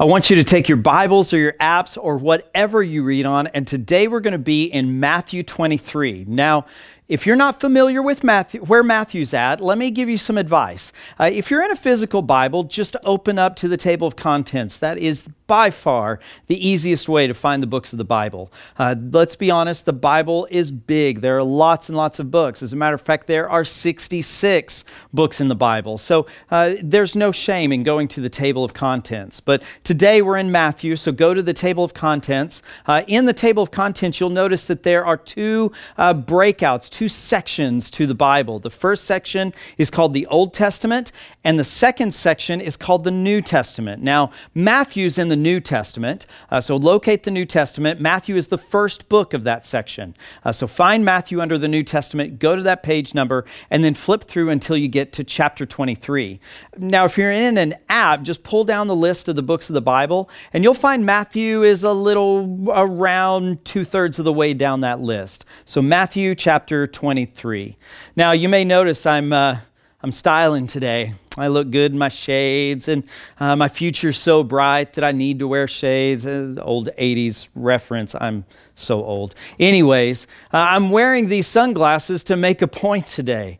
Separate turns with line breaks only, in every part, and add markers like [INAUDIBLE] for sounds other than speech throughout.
I want you to take your Bibles or your apps or whatever you read on, and today we're going to be in Matthew 23. Now, if you're not familiar with Matthew, where Matthew's at, let me give you some advice. Uh, if you're in a physical Bible, just open up to the table of contents. That is by far the easiest way to find the books of the Bible. Uh, let's be honest, the Bible is big. There are lots and lots of books. As a matter of fact, there are 66 books in the Bible. So uh, there's no shame in going to the table of contents. But today we're in Matthew, so go to the table of contents. Uh, in the table of contents, you'll notice that there are two uh, breakouts, two sections to the Bible. The first section is called the Old Testament, and the second section is called the New Testament. Now, Matthew's in the New Testament. Uh, so locate the New Testament. Matthew is the first book of that section. Uh, so find Matthew under the New Testament, go to that page number, and then flip through until you get to chapter 23. Now, if you're in an app, just pull down the list of the books of the Bible, and you'll find Matthew is a little around two thirds of the way down that list. So Matthew chapter 23. Now, you may notice I'm. Uh, I'm styling today. I look good in my shades, and uh, my future's so bright that I need to wear shades. Uh, old 80s reference. I'm so old. Anyways, uh, I'm wearing these sunglasses to make a point today.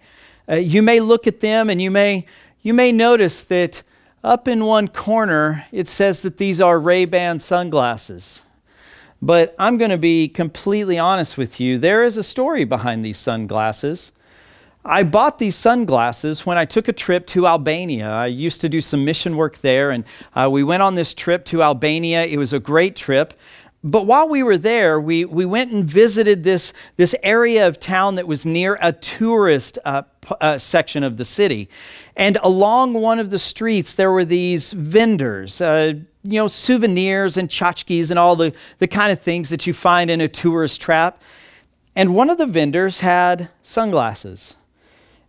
Uh, you may look at them and you may, you may notice that up in one corner it says that these are Ray-Ban sunglasses. But I'm going to be completely honest with you. There is a story behind these sunglasses. I bought these sunglasses when I took a trip to Albania. I used to do some mission work there, and uh, we went on this trip to Albania. It was a great trip. But while we were there, we, we went and visited this, this area of town that was near a tourist uh, p- uh, section of the city. And along one of the streets, there were these vendors, uh, you know, souvenirs and tchotchkes and all the, the kind of things that you find in a tourist trap. And one of the vendors had sunglasses.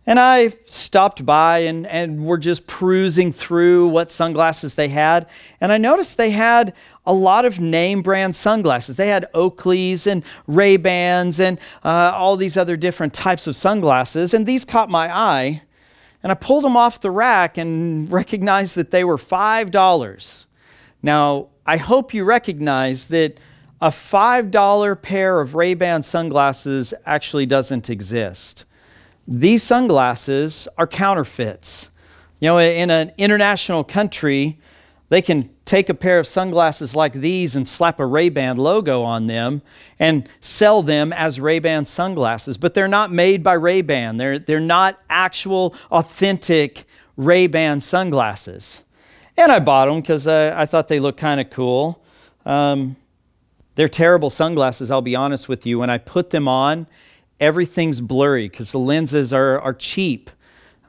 And I stopped by and, and were just perusing through what sunglasses they had. And I noticed they had a lot of name brand sunglasses. They had Oakleys and Ray-Bans and uh, all these other different types of sunglasses. And these caught my eye. And I pulled them off the rack and recognized that they were $5. Now, I hope you recognize that a $5 pair of Ray-Ban sunglasses actually doesn't exist these sunglasses are counterfeits. You know, in an international country, they can take a pair of sunglasses like these and slap a Ray-Ban logo on them and sell them as Ray-Ban sunglasses, but they're not made by Ray-Ban. They're, they're not actual, authentic Ray-Ban sunglasses. And I bought them because uh, I thought they looked kind of cool. Um, they're terrible sunglasses, I'll be honest with you. When I put them on, everything's blurry because the lenses are, are cheap.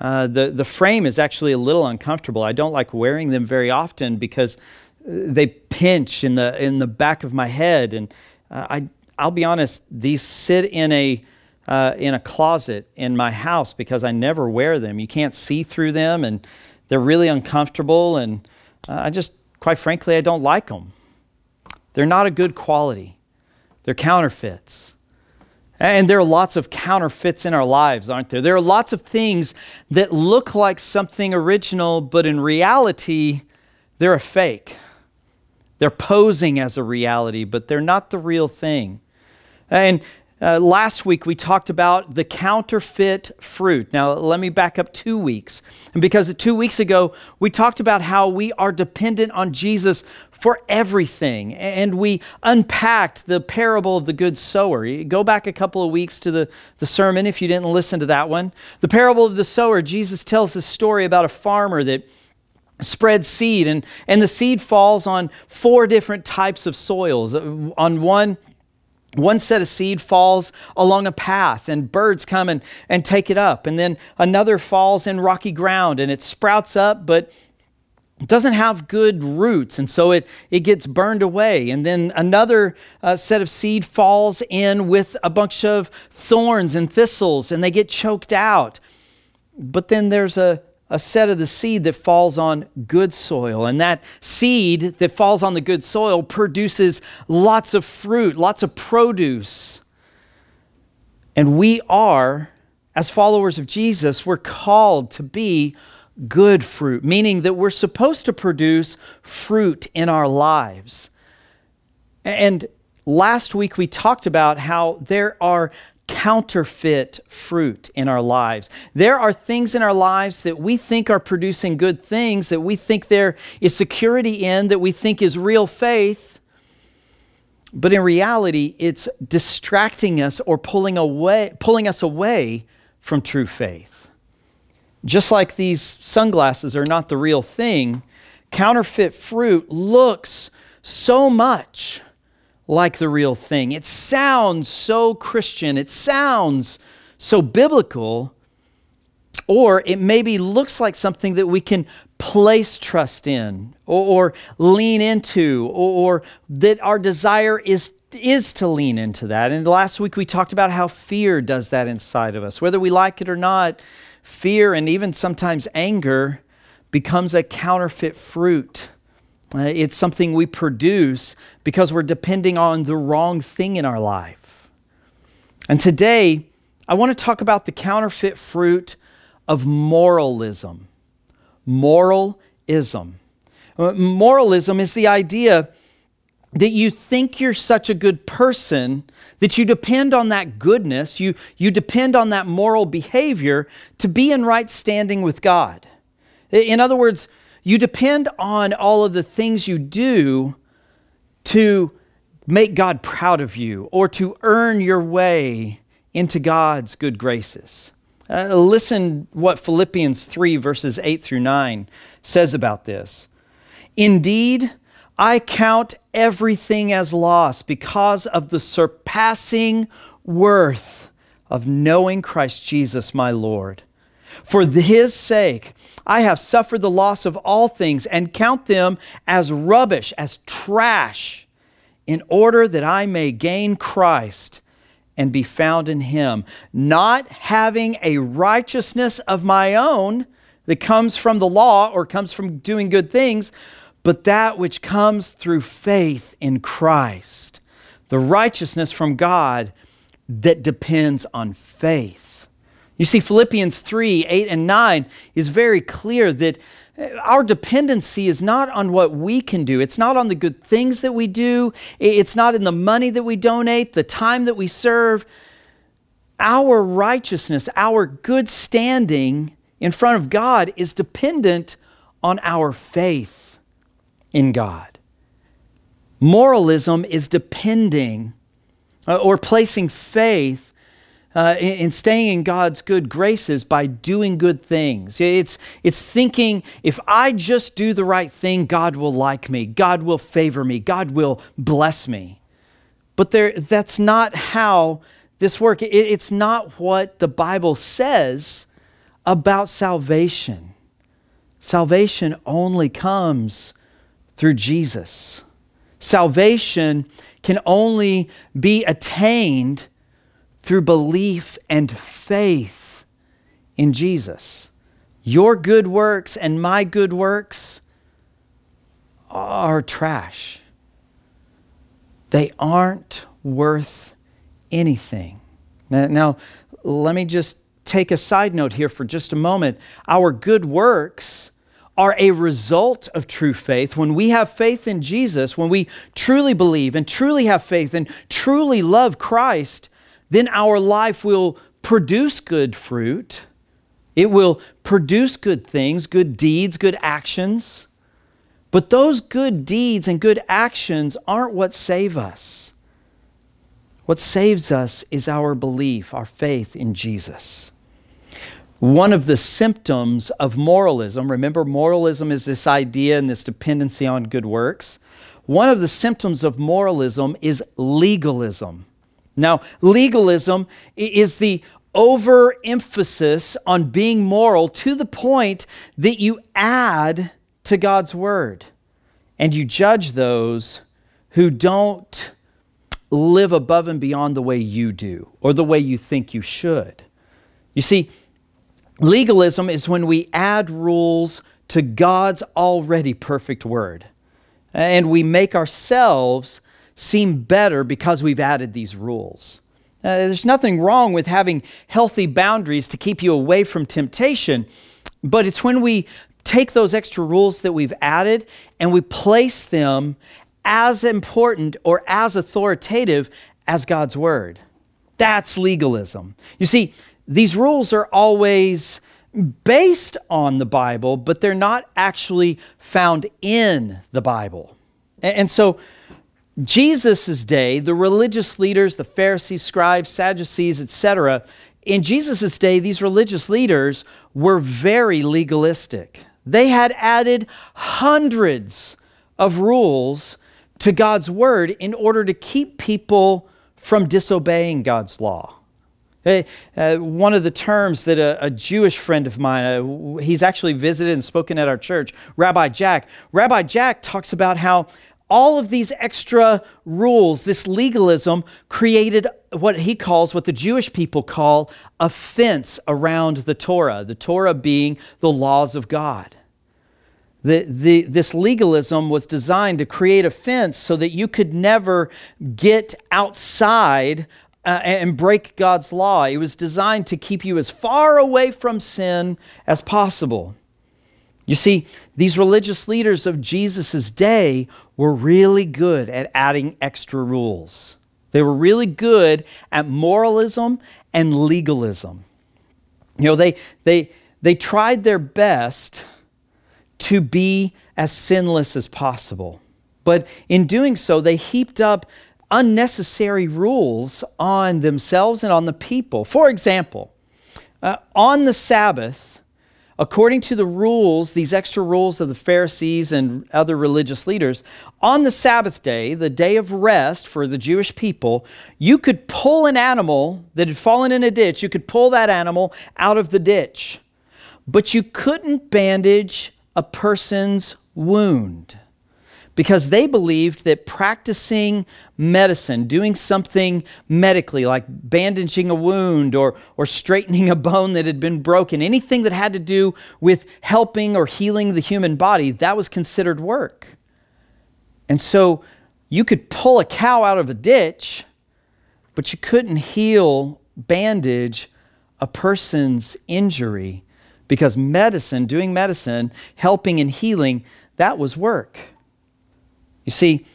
Uh, the, the frame is actually a little uncomfortable. I don't like wearing them very often because uh, they pinch in the, in the back of my head. And uh, I, I'll be honest, these sit in a, uh, in a closet in my house because I never wear them. You can't see through them, and they're really uncomfortable. And uh, I just, quite frankly, I don't like them. They're not a good quality, they're counterfeits. And there are lots of counterfeits in our lives, aren't there? There are lots of things that look like something original, but in reality, they're a fake. They're posing as a reality, but they're not the real thing. And uh, last week we talked about the counterfeit fruit. Now, let me back up two weeks. And because two weeks ago we talked about how we are dependent on Jesus for everything. And we unpacked the parable of the good sower. Go back a couple of weeks to the, the sermon if you didn't listen to that one. The parable of the sower, Jesus tells this story about a farmer that spreads seed, and, and the seed falls on four different types of soils. On one, one set of seed falls along a path and birds come and, and take it up and then another falls in rocky ground and it sprouts up but doesn't have good roots, and so it, it gets burned away. And then another uh, set of seed falls in with a bunch of thorns and thistles, and they get choked out. But then there's a, a set of the seed that falls on good soil, and that seed that falls on the good soil produces lots of fruit, lots of produce. And we are, as followers of Jesus, we're called to be good fruit, meaning that we're supposed to produce fruit in our lives. And last week we talked about how there are counterfeit fruit in our lives. There are things in our lives that we think are producing good things, that we think there is security in, that we think is real faith. But in reality, it's distracting us or pulling away pulling us away from true faith. Just like these sunglasses are not the real thing, counterfeit fruit looks so much like the real thing. It sounds so Christian, it sounds so biblical, or it maybe looks like something that we can place trust in or, or lean into, or, or that our desire is is to lean into that. And last week we talked about how fear does that inside of us. Whether we like it or not, fear and even sometimes anger becomes a counterfeit fruit it's something we produce because we're depending on the wrong thing in our life. And today, I want to talk about the counterfeit fruit of moralism. Moralism. Uh, moralism is the idea that you think you're such a good person that you depend on that goodness, you, you depend on that moral behavior to be in right standing with God. In other words, you depend on all of the things you do to make God proud of you or to earn your way into God's good graces. Uh, listen what Philippians 3, verses 8 through 9 says about this. Indeed, I count everything as loss because of the surpassing worth of knowing Christ Jesus my Lord. For his sake, I have suffered the loss of all things and count them as rubbish, as trash, in order that I may gain Christ and be found in him, not having a righteousness of my own that comes from the law or comes from doing good things, but that which comes through faith in Christ, the righteousness from God that depends on faith. You see, Philippians 3 8 and 9 is very clear that our dependency is not on what we can do. It's not on the good things that we do. It's not in the money that we donate, the time that we serve. Our righteousness, our good standing in front of God is dependent on our faith in God. Moralism is depending uh, or placing faith uh, in, in, staying in God's good graces by doing good things. It's, it's thinking if I just do the right thing, God will like me, God will favor me, God will bless me. But there, that's not how this works. It, it's not what the Bible says about salvation. Salvation only comes through Jesus. Salvation can only be attained through belief and faith in Jesus. Your good works and my good works are trash. They aren't worth anything. Now, now, let me just take a side note here for just a moment. Our good works are a result of true faith. When we have faith in Jesus, when we truly believe and truly have faith and truly love Christ, then our life will produce good fruit. It will produce good things, good deeds, good actions. But those good deeds and good actions aren't what save us. What saves us is our belief, our faith in Jesus. One of the symptoms of moralism, remember, moralism is this idea and this dependency on good works. One of the symptoms of moralism is legalism. Now, legalism is the overemphasis on being moral to the point that you add to God's word and you judge those who don't live above and beyond the way you do or the way you think you should. You see, legalism is when we add rules to God's already perfect word and we make ourselves seem better because we've added these rules. Uh, there's nothing wrong with having healthy boundaries to keep you away from temptation, but it's when we take those extra rules that we've added and we place them as important or as authoritative as God's word. That's legalism. You see, these rules are always based on the Bible, but they're not actually found in the Bible. And, so, Jesus' day, the religious leaders, the Pharisees, scribes, Sadducees, etc., in Jesus' day, these religious leaders were very legalistic. They had added hundreds of rules to God's word in order to keep people from disobeying God's law. Hey, uh, one of the terms that a, a Jewish friend of mine, uh, he's actually visited and spoken at our church, Rabbi Jack. Rabbi Jack talks about how all of these extra rules, this legalism, created what he calls, what the Jewish people call, a fence around the Torah, the Torah being the laws of God. The, the, this legalism was designed to create a fence so that you could never get outside uh, and break God's law. It was designed to keep you as far away from sin as possible. You see, these religious leaders of Jesus' day were really good at adding extra rules. They were really good at moralism and legalism. You know, they, they, they tried their best to be as sinless as possible. But in doing so, they heaped up unnecessary rules on themselves and on the people. For example, uh, on the Sabbath, according to the rules, these extra rules of the Pharisees and other religious leaders, on the Sabbath day, the day of rest for the Jewish people, you could pull an animal that had fallen in a ditch, you could pull that animal out of the ditch, but you couldn't bandage a person's wound because they believed that practicing medicine, doing something medically, like bandaging a wound or, or straightening a bone that had been broken, anything that had to do with helping or healing the human body, that was considered work. And so you could pull a cow out of a ditch, but you couldn't heal, bandage a person's injury because medicine, doing medicine, helping and healing, that was work. You see,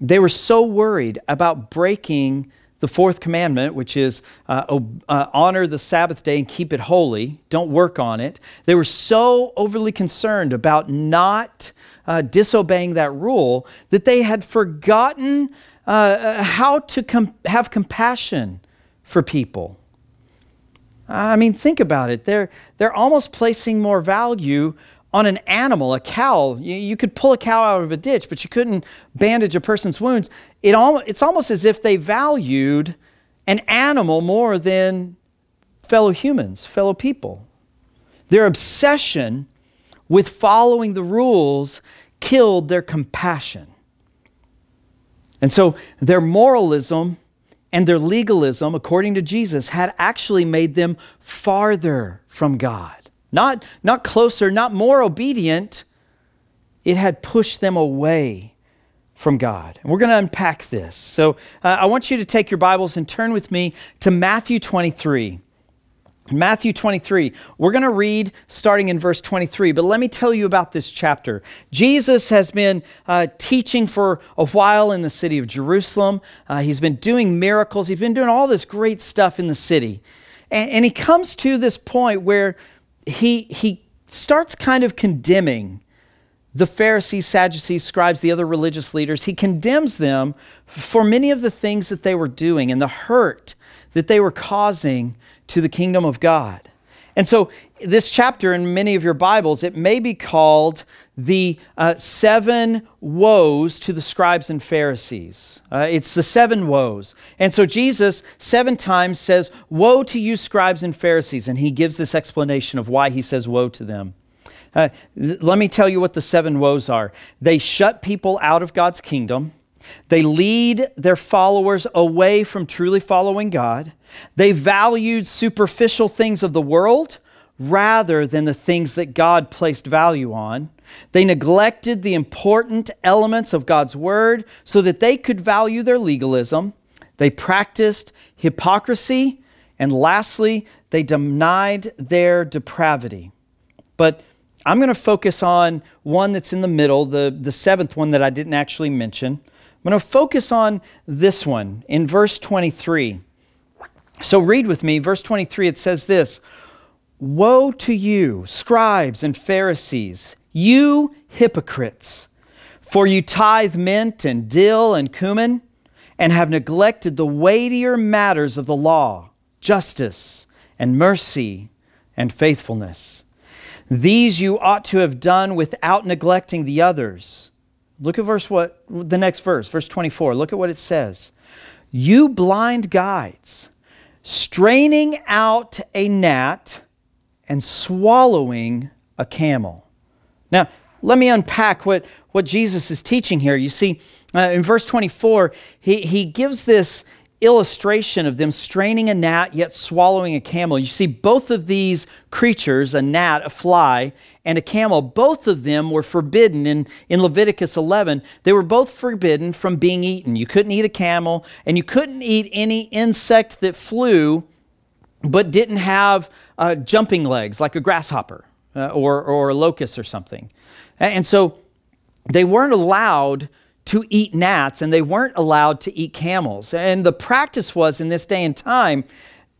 they were so worried about breaking the fourth commandment, which is uh, uh, honor the Sabbath day and keep it holy, don't work on it. They were so overly concerned about not uh, disobeying that rule that they had forgotten uh, uh, how to com- have compassion for people. I mean, think about it. They're, they're almost placing more value on an animal, a cow. You, you, could pull a cow out of a ditch, but you couldn't bandage a person's wounds. It al- it's almost as if they valued an animal more than fellow humans, fellow people. Their obsession with following the rules killed their compassion. And so their moralism and their legalism, according to Jesus, had actually made them farther from God. Not, not closer, not more obedient. It had pushed them away from God. And we're going to unpack this. So uh, I want you to take your Bibles and turn with me to Matthew 23. Matthew 23. We're going to read starting in verse 23, but let me tell you about this chapter. Jesus has been uh, teaching for a while in the city of Jerusalem. Uh, he's been doing miracles, he's been doing all this great stuff in the city. And, and he comes to this point where he, he starts kind of condemning the Pharisees, Sadducees, scribes, the other religious leaders. He condemns them for many of the things that they were doing and the hurt that they were causing to the kingdom of God. And so, this chapter in many of your Bibles, it may be called the uh, seven woes to the scribes and Pharisees. Uh, it's the seven woes. And so, Jesus seven times says, Woe to you, scribes and Pharisees. And he gives this explanation of why he says woe to them. Uh, let me tell you what the seven woes are they shut people out of God's kingdom. They lead their followers away from truly following God. They valued superficial things of the world rather than the things that God placed value on. They neglected the important elements of God's word so that they could value their legalism. They practiced hypocrisy. And lastly, they denied their depravity. But I'm going to focus on one that's in the middle, the, the seventh one that I didn't actually mention. I'm going to focus on this one in verse 23. So read with me, verse 23, it says this Woe to you, scribes and Pharisees, you hypocrites! For you tithe mint and dill and cumin, and have neglected the weightier matters of the law, justice and mercy and faithfulness. These you ought to have done without neglecting the others. Look at verse what the next verse, verse 24. Look at what it says. You blind guides, straining out a gnat and swallowing a camel. Now, let me unpack what, what Jesus is teaching here. You see, uh, in verse 24, he, he gives this illustration of them straining a gnat yet swallowing a camel. You see, both of these creatures, a gnat, a fly, and a camel, both of them were forbidden in, in Leviticus 11. They were both forbidden from being eaten. You couldn't eat a camel, and you couldn't eat any insect that flew but didn't have uh, jumping legs like a grasshopper uh, or, or a locust or something. And so they weren't allowed to eat gnats and they weren't allowed to eat camels. And the practice was in this day and time,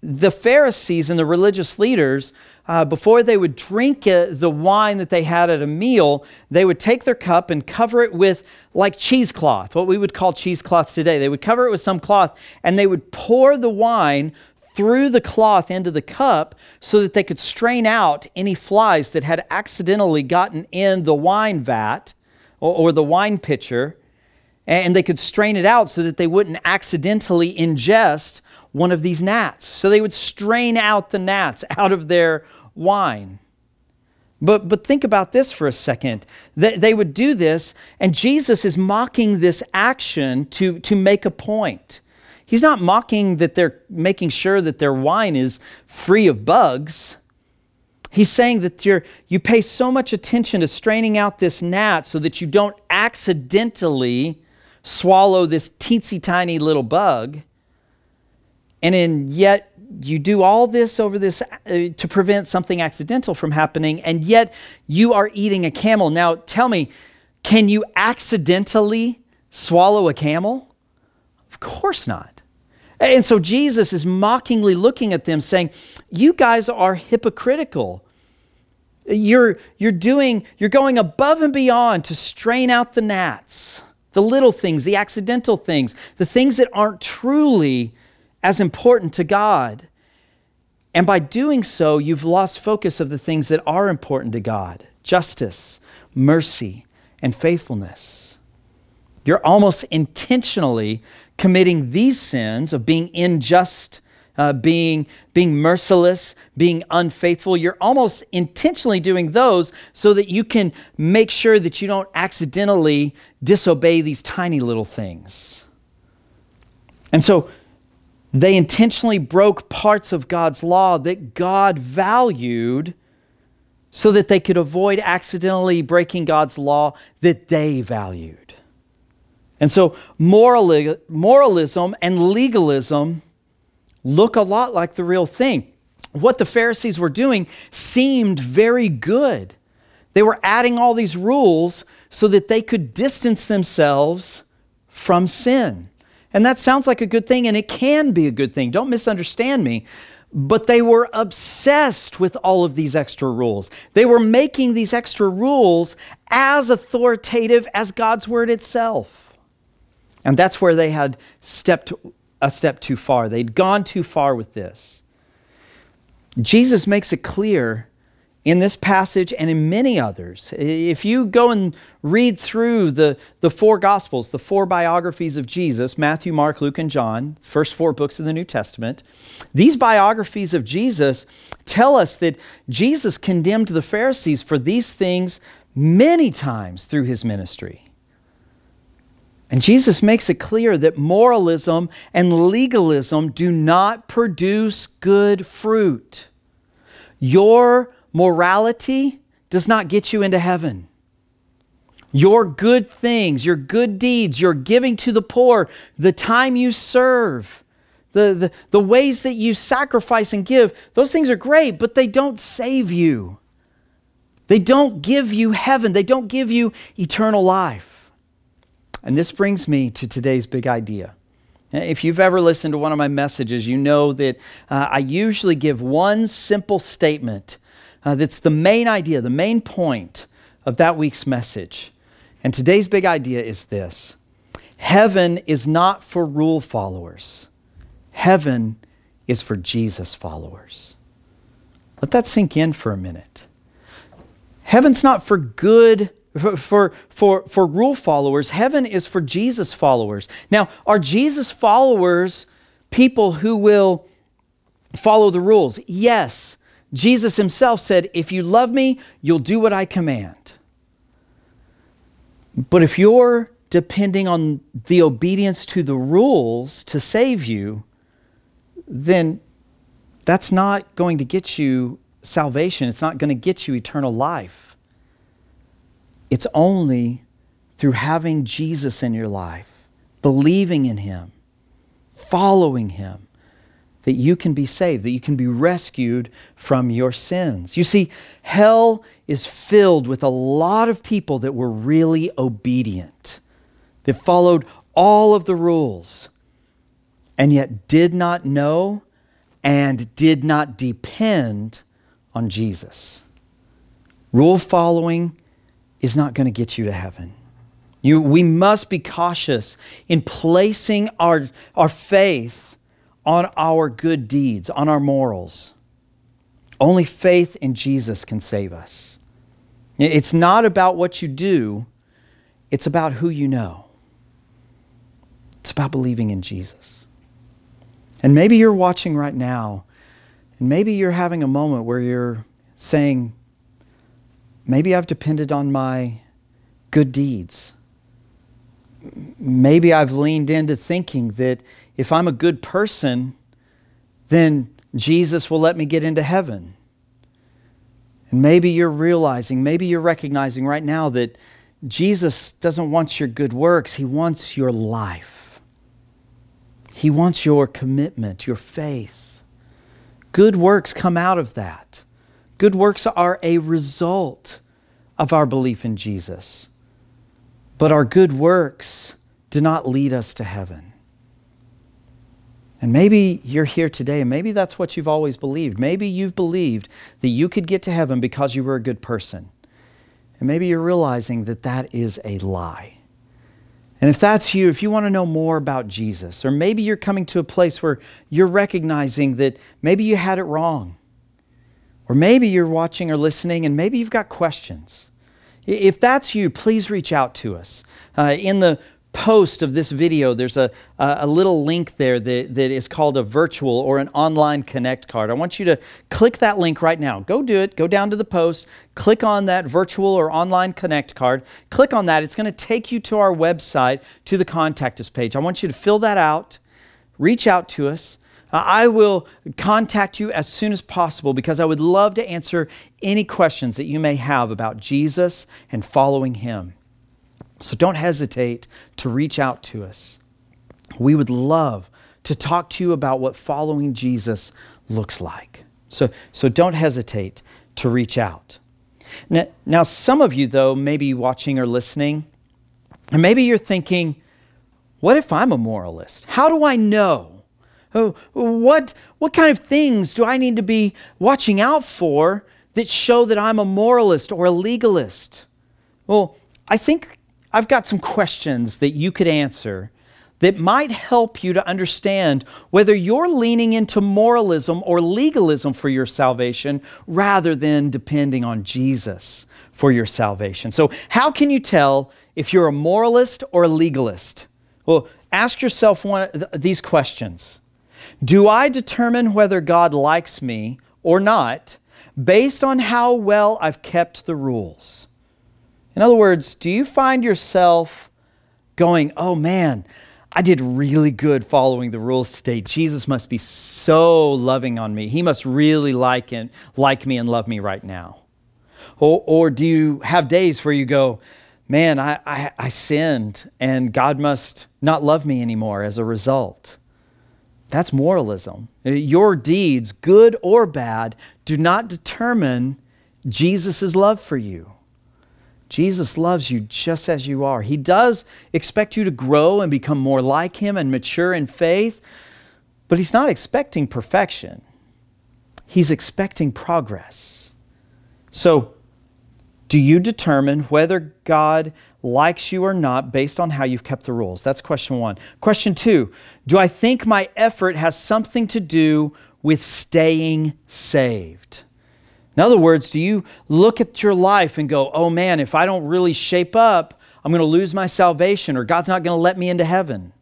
the Pharisees and the religious leaders, uh, before they would drink uh, the wine that they had at a meal, they would take their cup and cover it with like cheesecloth, what we would call cheesecloth today. They would cover it with some cloth and they would pour the wine through the cloth into the cup so that they could strain out any flies that had accidentally gotten in the wine vat or, or the wine pitcher and they could strain it out so that they wouldn't accidentally ingest one of these gnats. So they would strain out the gnats [LAUGHS] out of their wine. But, but think about this for a second. They, they would do this, and Jesus is mocking this action to, to make a point. He's not mocking that they're making sure that their wine is free of bugs. He's saying that you're, you pay so much attention to straining out this gnat so that you don't accidentally swallow this teensy tiny little bug. And then yet you do all this over this uh, to prevent something accidental from happening, and yet you are eating a camel. Now tell me, can you accidentally swallow a camel? Of course not. And so Jesus is mockingly looking at them, saying, You guys are hypocritical. You're, you're doing, you're going above and beyond to strain out the gnats the little things, the accidental things, the things that aren't truly as important to God. And by doing so, you've lost focus of the things that are important to God justice, mercy, and faithfulness. You're almost intentionally committing these sins of being unjust uh, being, being merciless, being unfaithful. You're almost intentionally doing those so that you can make sure that you don't accidentally disobey these tiny little things. And so they intentionally broke parts of God's law that God valued so that they could avoid accidentally breaking God's law that they valued. And so moralism and legalism look a lot like the real thing. What the Pharisees were doing seemed very good. They were adding all these rules so that they could distance themselves from sin. And that sounds like a good thing, and it can be a good thing. Don't misunderstand me. But they were obsessed with all of these extra rules. They were making these extra rules as authoritative as God's word itself. And that's where they had stepped a step too far. They'd gone too far with this. Jesus makes it clear in this passage and in many others. If you go and read through the, the four Gospels, the four biographies of Jesus Matthew, Mark, Luke, and John, first four books of the New Testament these biographies of Jesus tell us that Jesus condemned the Pharisees for these things many times through his ministry. And Jesus makes it clear that moralism and legalism do not produce good fruit. Your morality does not get you into heaven. Your good things, your good deeds, your giving to the poor, the time you serve, the, the, the ways that you sacrifice and give, those things are great, but they don't save you. They don't give you heaven, they don't give you eternal life. And this brings me to today's big idea. If you've ever listened to one of my messages, you know that uh, I usually give one simple statement uh, that's the main idea, the main point of that week's message. And today's big idea is this Heaven is not for rule followers, heaven is for Jesus followers. Let that sink in for a minute. Heaven's not for good for, for, for, rule followers, heaven is for Jesus followers. Now, are Jesus followers people who will follow the rules? Yes. Jesus himself said, If you love me, you'll do what I command. But if you're depending on the obedience to the rules to save you, then that's not going to get you salvation. It's not going to get you eternal life. It's only through having Jesus in your life, believing in Him, following Him, that you can be saved, that you can be rescued from your sins. You see, hell is filled with a lot of people that were really obedient, that followed all of the rules, and yet did not know and did not depend on Jesus. Rule following is not going to get you to heaven. You, we must be cautious in placing our, our faith on our good deeds, on our morals. Only faith in Jesus can save us. It's not about what you do, it's about who you know. It's about believing in Jesus. And maybe you're watching right now and maybe you're having a moment where you're saying, maybe I've depended on my good deeds. Maybe I've leaned into thinking that if I'm a good person, then Jesus will let me get into heaven. And maybe you're realizing, maybe you're recognizing right now that Jesus doesn't want your good works, He wants your life. He wants your commitment, your faith. Good works come out of that. Good works are a result of our belief in Jesus. But our good works do not lead us to heaven. And maybe you're here today, and maybe that's what you've always believed. Maybe you've believed that you could get to heaven because you were a good person. And maybe you're realizing that that is a lie. And if that's you, if you want to know more about Jesus, or maybe you're coming to a place where you're recognizing that maybe you had it wrong, or maybe you're watching or listening and maybe you've got questions. If that's you, please reach out to us. Uh, in the post of this video, there's a, a little link there that, that is called a virtual or an online connect card. I want you to click that link right now. Go do it. Go down to the post, click on that virtual or online connect card. Click on that. It's going to take you to our website, to the contact us page. I want you to fill that out, reach out to us. Uh, I will contact you as soon as possible because I would love to answer any questions that you may have about Jesus and following Him. So don't hesitate to reach out to us. We would love to talk to you about what following Jesus looks like. So, so don't hesitate to reach out. Now, now, some of you, though, may be watching or listening, and maybe you're thinking, what if I'm a moralist? How do I know? Oh, what, what kind of things do I need to be watching out for that show that I'm a moralist or a legalist? Well, I think I've got some questions that you could answer that might help you to understand whether you're leaning into moralism or legalism for your salvation rather than depending on Jesus for your salvation. So, how can you tell if you're a moralist or a legalist? Well, ask yourself one these questions. Do I determine whether God likes me or not based on how well I've kept the rules? In other words, do you find yourself going, oh man, I did really good following the rules today. Jesus must be so loving on me. He must really like, and, like me and love me right now. Or, or do you have days where you go, man, I, I, I sinned and God must not love me anymore as a result? That's moralism. Uh, your deeds, good or bad, do not determine Jesus' love for you. Jesus loves you just as you are. He does expect you to grow and become more like Him and mature in faith, but He's not expecting perfection. He's expecting progress. So, do you determine whether God likes you or not based on how you've kept the rules? That's question one. Question two Do I think my effort has something to do with staying saved? In other words, do you look at your life and go, oh man, if I don't really shape up, I'm going to lose my salvation or God's not going to let me into heaven?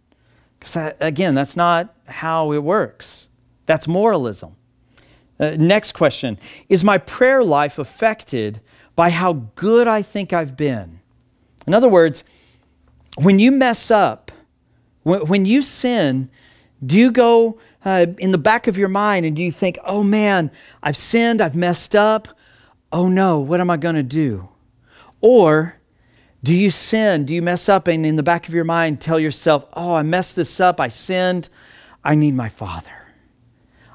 Because again, that's not how it works. That's moralism. Uh, next question Is my prayer life affected by how good I think I've been? In other words, when you mess up, when, when you sin, do you go uh, in the back of your mind and do you think, oh man, I've sinned, I've messed up. Oh no, what am I going to do? Or do you sin? Do you mess up and in the back of your mind tell yourself, oh, I messed this up, I sinned, I need my Father.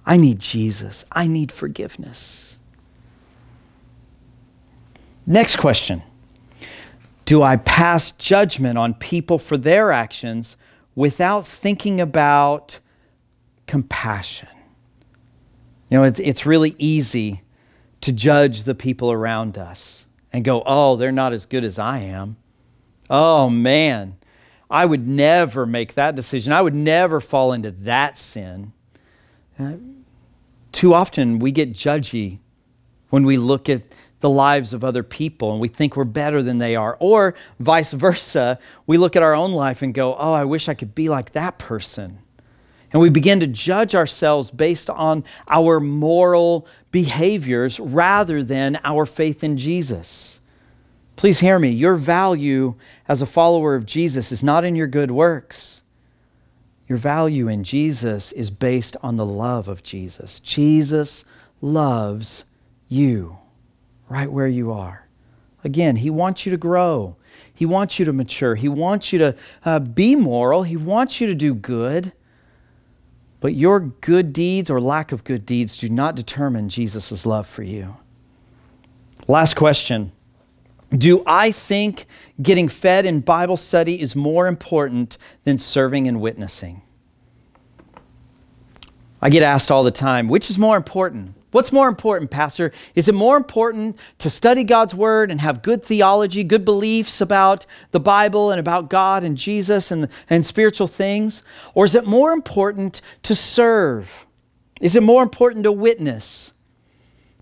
I need Jesus. I need forgiveness. Next question Do I pass judgment on people for their actions without thinking about compassion. You know, it's, really easy to judge the people around us and go, oh, they're not as good as I am. Oh, man, I would never make that decision. I would never fall into that sin. Uh, too often we get judgy when we look at the lives of other people and we think we're better than they are. Or vice versa, we look at our own life and go, oh, I wish I could be like that person. And we begin to judge ourselves based on our moral behaviors rather than our faith in Jesus. Please hear me. Your value as a follower of Jesus is not in your good works. Your value in Jesus is based on the love of Jesus. Jesus loves you right where you are. Again, He wants you to grow, He wants you to mature, He wants you to uh, be moral, He wants you to do good. But your good deeds or lack of good deeds do not determine Jesus' love for you. Last question Do I think getting fed in Bible study is more important than serving and witnessing? I get asked all the time, which is more important? What's more important, Pastor? Is it more important to study God's Word and have good theology, good beliefs about the Bible and about God and Jesus and, and spiritual things? Or is it more important to serve? Is it more important to witness?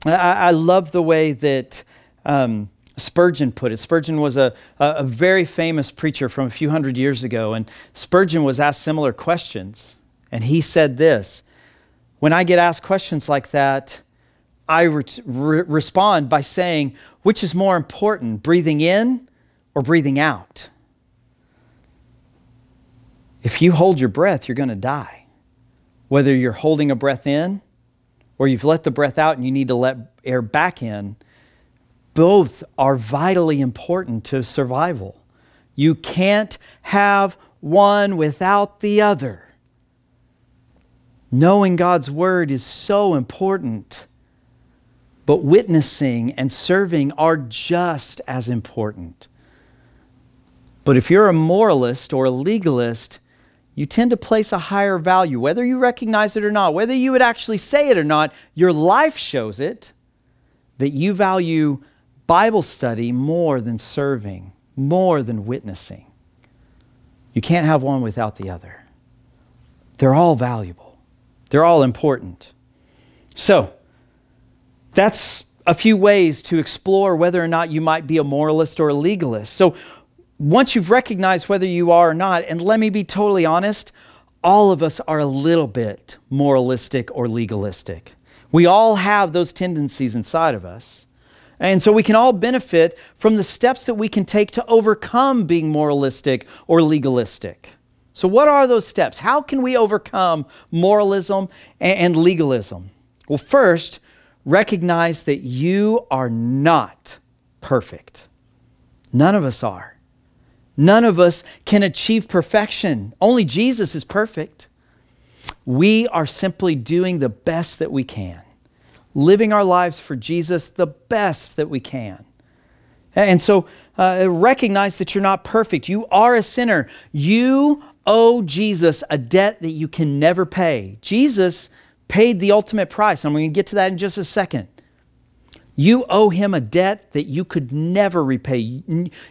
I, I love the way that um, Spurgeon put it. Spurgeon was a, a very famous preacher from a few hundred years ago, and Spurgeon was asked similar questions. And he said this when I get asked questions like that, I re- re- respond by saying, which is more important, breathing in or breathing out? If you hold your breath, you're going to die. Whether you're holding a breath in or you've let the breath out and you need to let air back in, both are vitally important to survival. You can't have one without the other. Knowing God's word is so important, but witnessing and serving are just as important. But if you're a moralist or a legalist, you tend to place a higher value, whether you recognize it or not, whether you would actually say it or not, your life shows it that you value Bible study more than serving, more than witnessing. You can't have one without the other. They're all valuable. They're all important. So, that's a few ways to explore whether or not you might be a moralist or a legalist. So, once you've recognized whether you are or not, and let me be totally honest, all of us are a little bit moralistic or legalistic. We all have those tendencies inside of us. And so we can all benefit from the steps that we can take to overcome being moralistic or legalistic. So, what are those steps? How can we overcome moralism and legalism? Well, first, recognize that you are not perfect. None of us are. None of us can achieve perfection. Only Jesus is perfect. We are simply doing the best that we can, living our lives for Jesus the best that we can. And so uh, recognize that you're not perfect. You are a sinner. You owe Jesus a debt that you can never pay. Jesus paid the ultimate price. I'm going to get to that in just a second. You owe him a debt that you could never repay.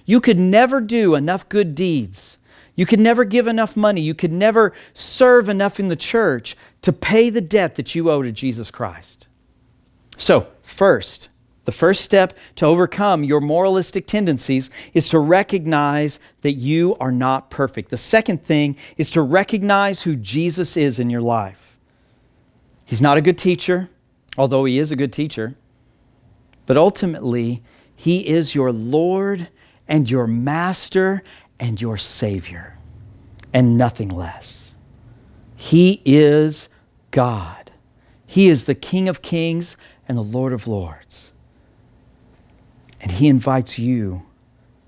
You could never do enough good deeds. You could never give enough money. You could never serve enough in the church to pay the debt that you owe to Jesus Christ. So, first, the first step to overcome your moralistic tendencies is to recognize that you are not perfect. The second thing is to recognize who Jesus is in your life. He's not a good teacher, although he is a good teacher, but ultimately, he is your Lord and your Master and your Savior, and nothing less. He is God. He is the King of kings and the Lord of lords. And He invites you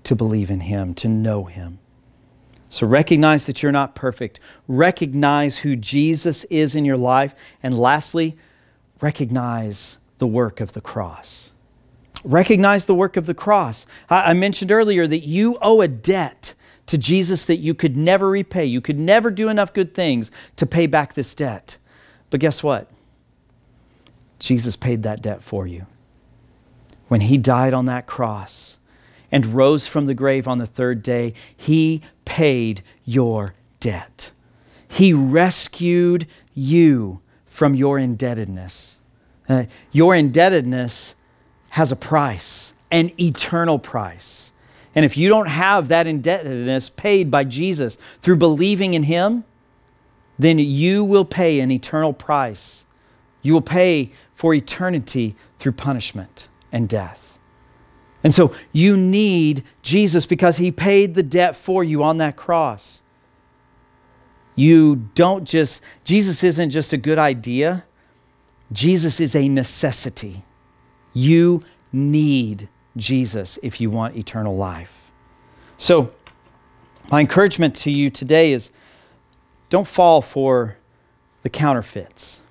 to believe in Him, to know Him. So recognize that you're not perfect. Recognize who Jesus is in your life. And lastly, recognize the work of the cross. Recognize the work of the cross. I, mentioned earlier that you owe a debt to Jesus that you could never repay. You could never do enough good things to pay back this debt. But guess what? Jesus paid that debt for you when he died on that cross and rose from the grave on the third day, he paid your debt. He rescued you from your indebtedness. Uh, your indebtedness has a price, an eternal price. And if you don't have that indebtedness paid by Jesus through believing in him, then you will pay an eternal price. You will pay for eternity through punishment and death. And so you need Jesus because he paid the debt for you on that cross. You don't just, Jesus isn't just a good idea, Jesus is a necessity. You need Jesus if you want eternal life. So, my encouragement to you today is don't fall for the counterfeits.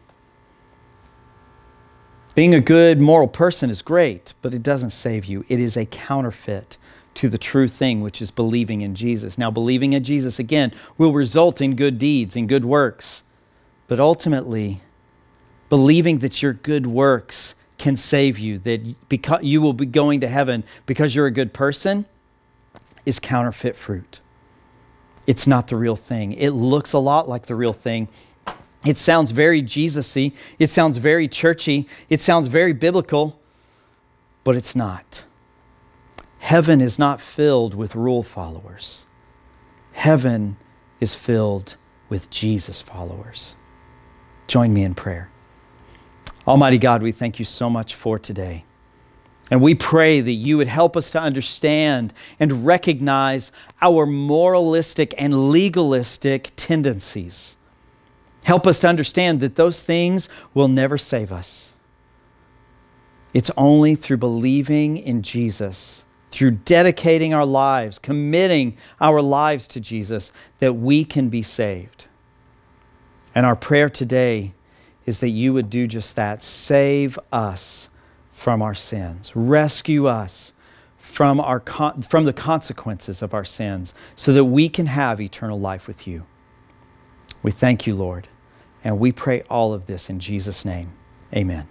Being a good moral person is great, but it doesn't save you. It is a counterfeit to the true thing, which is believing in Jesus. Now, believing in Jesus, again, will result in good deeds and good works. But ultimately, believing that your good works can save you, that you will be going to heaven because you're a good person, is counterfeit fruit. It's not the real thing. It looks a lot like the real thing, it sounds very Jesus-y. It sounds very churchy. It sounds very biblical, but it's not. Heaven is not filled with rule followers. Heaven is filled with Jesus followers. Join me in prayer. Almighty God, we thank you so much for today. And we pray that you would help us to understand and recognize our moralistic and legalistic tendencies. Help us to understand that those things will never save us. It's only through believing in Jesus, through dedicating our lives, committing our lives to Jesus, that we can be saved. And our prayer today is that you would do just that save us from our sins, rescue us from, our con- from the consequences of our sins, so that we can have eternal life with you. We thank you, Lord. And we pray all of this in Jesus' name. Amen.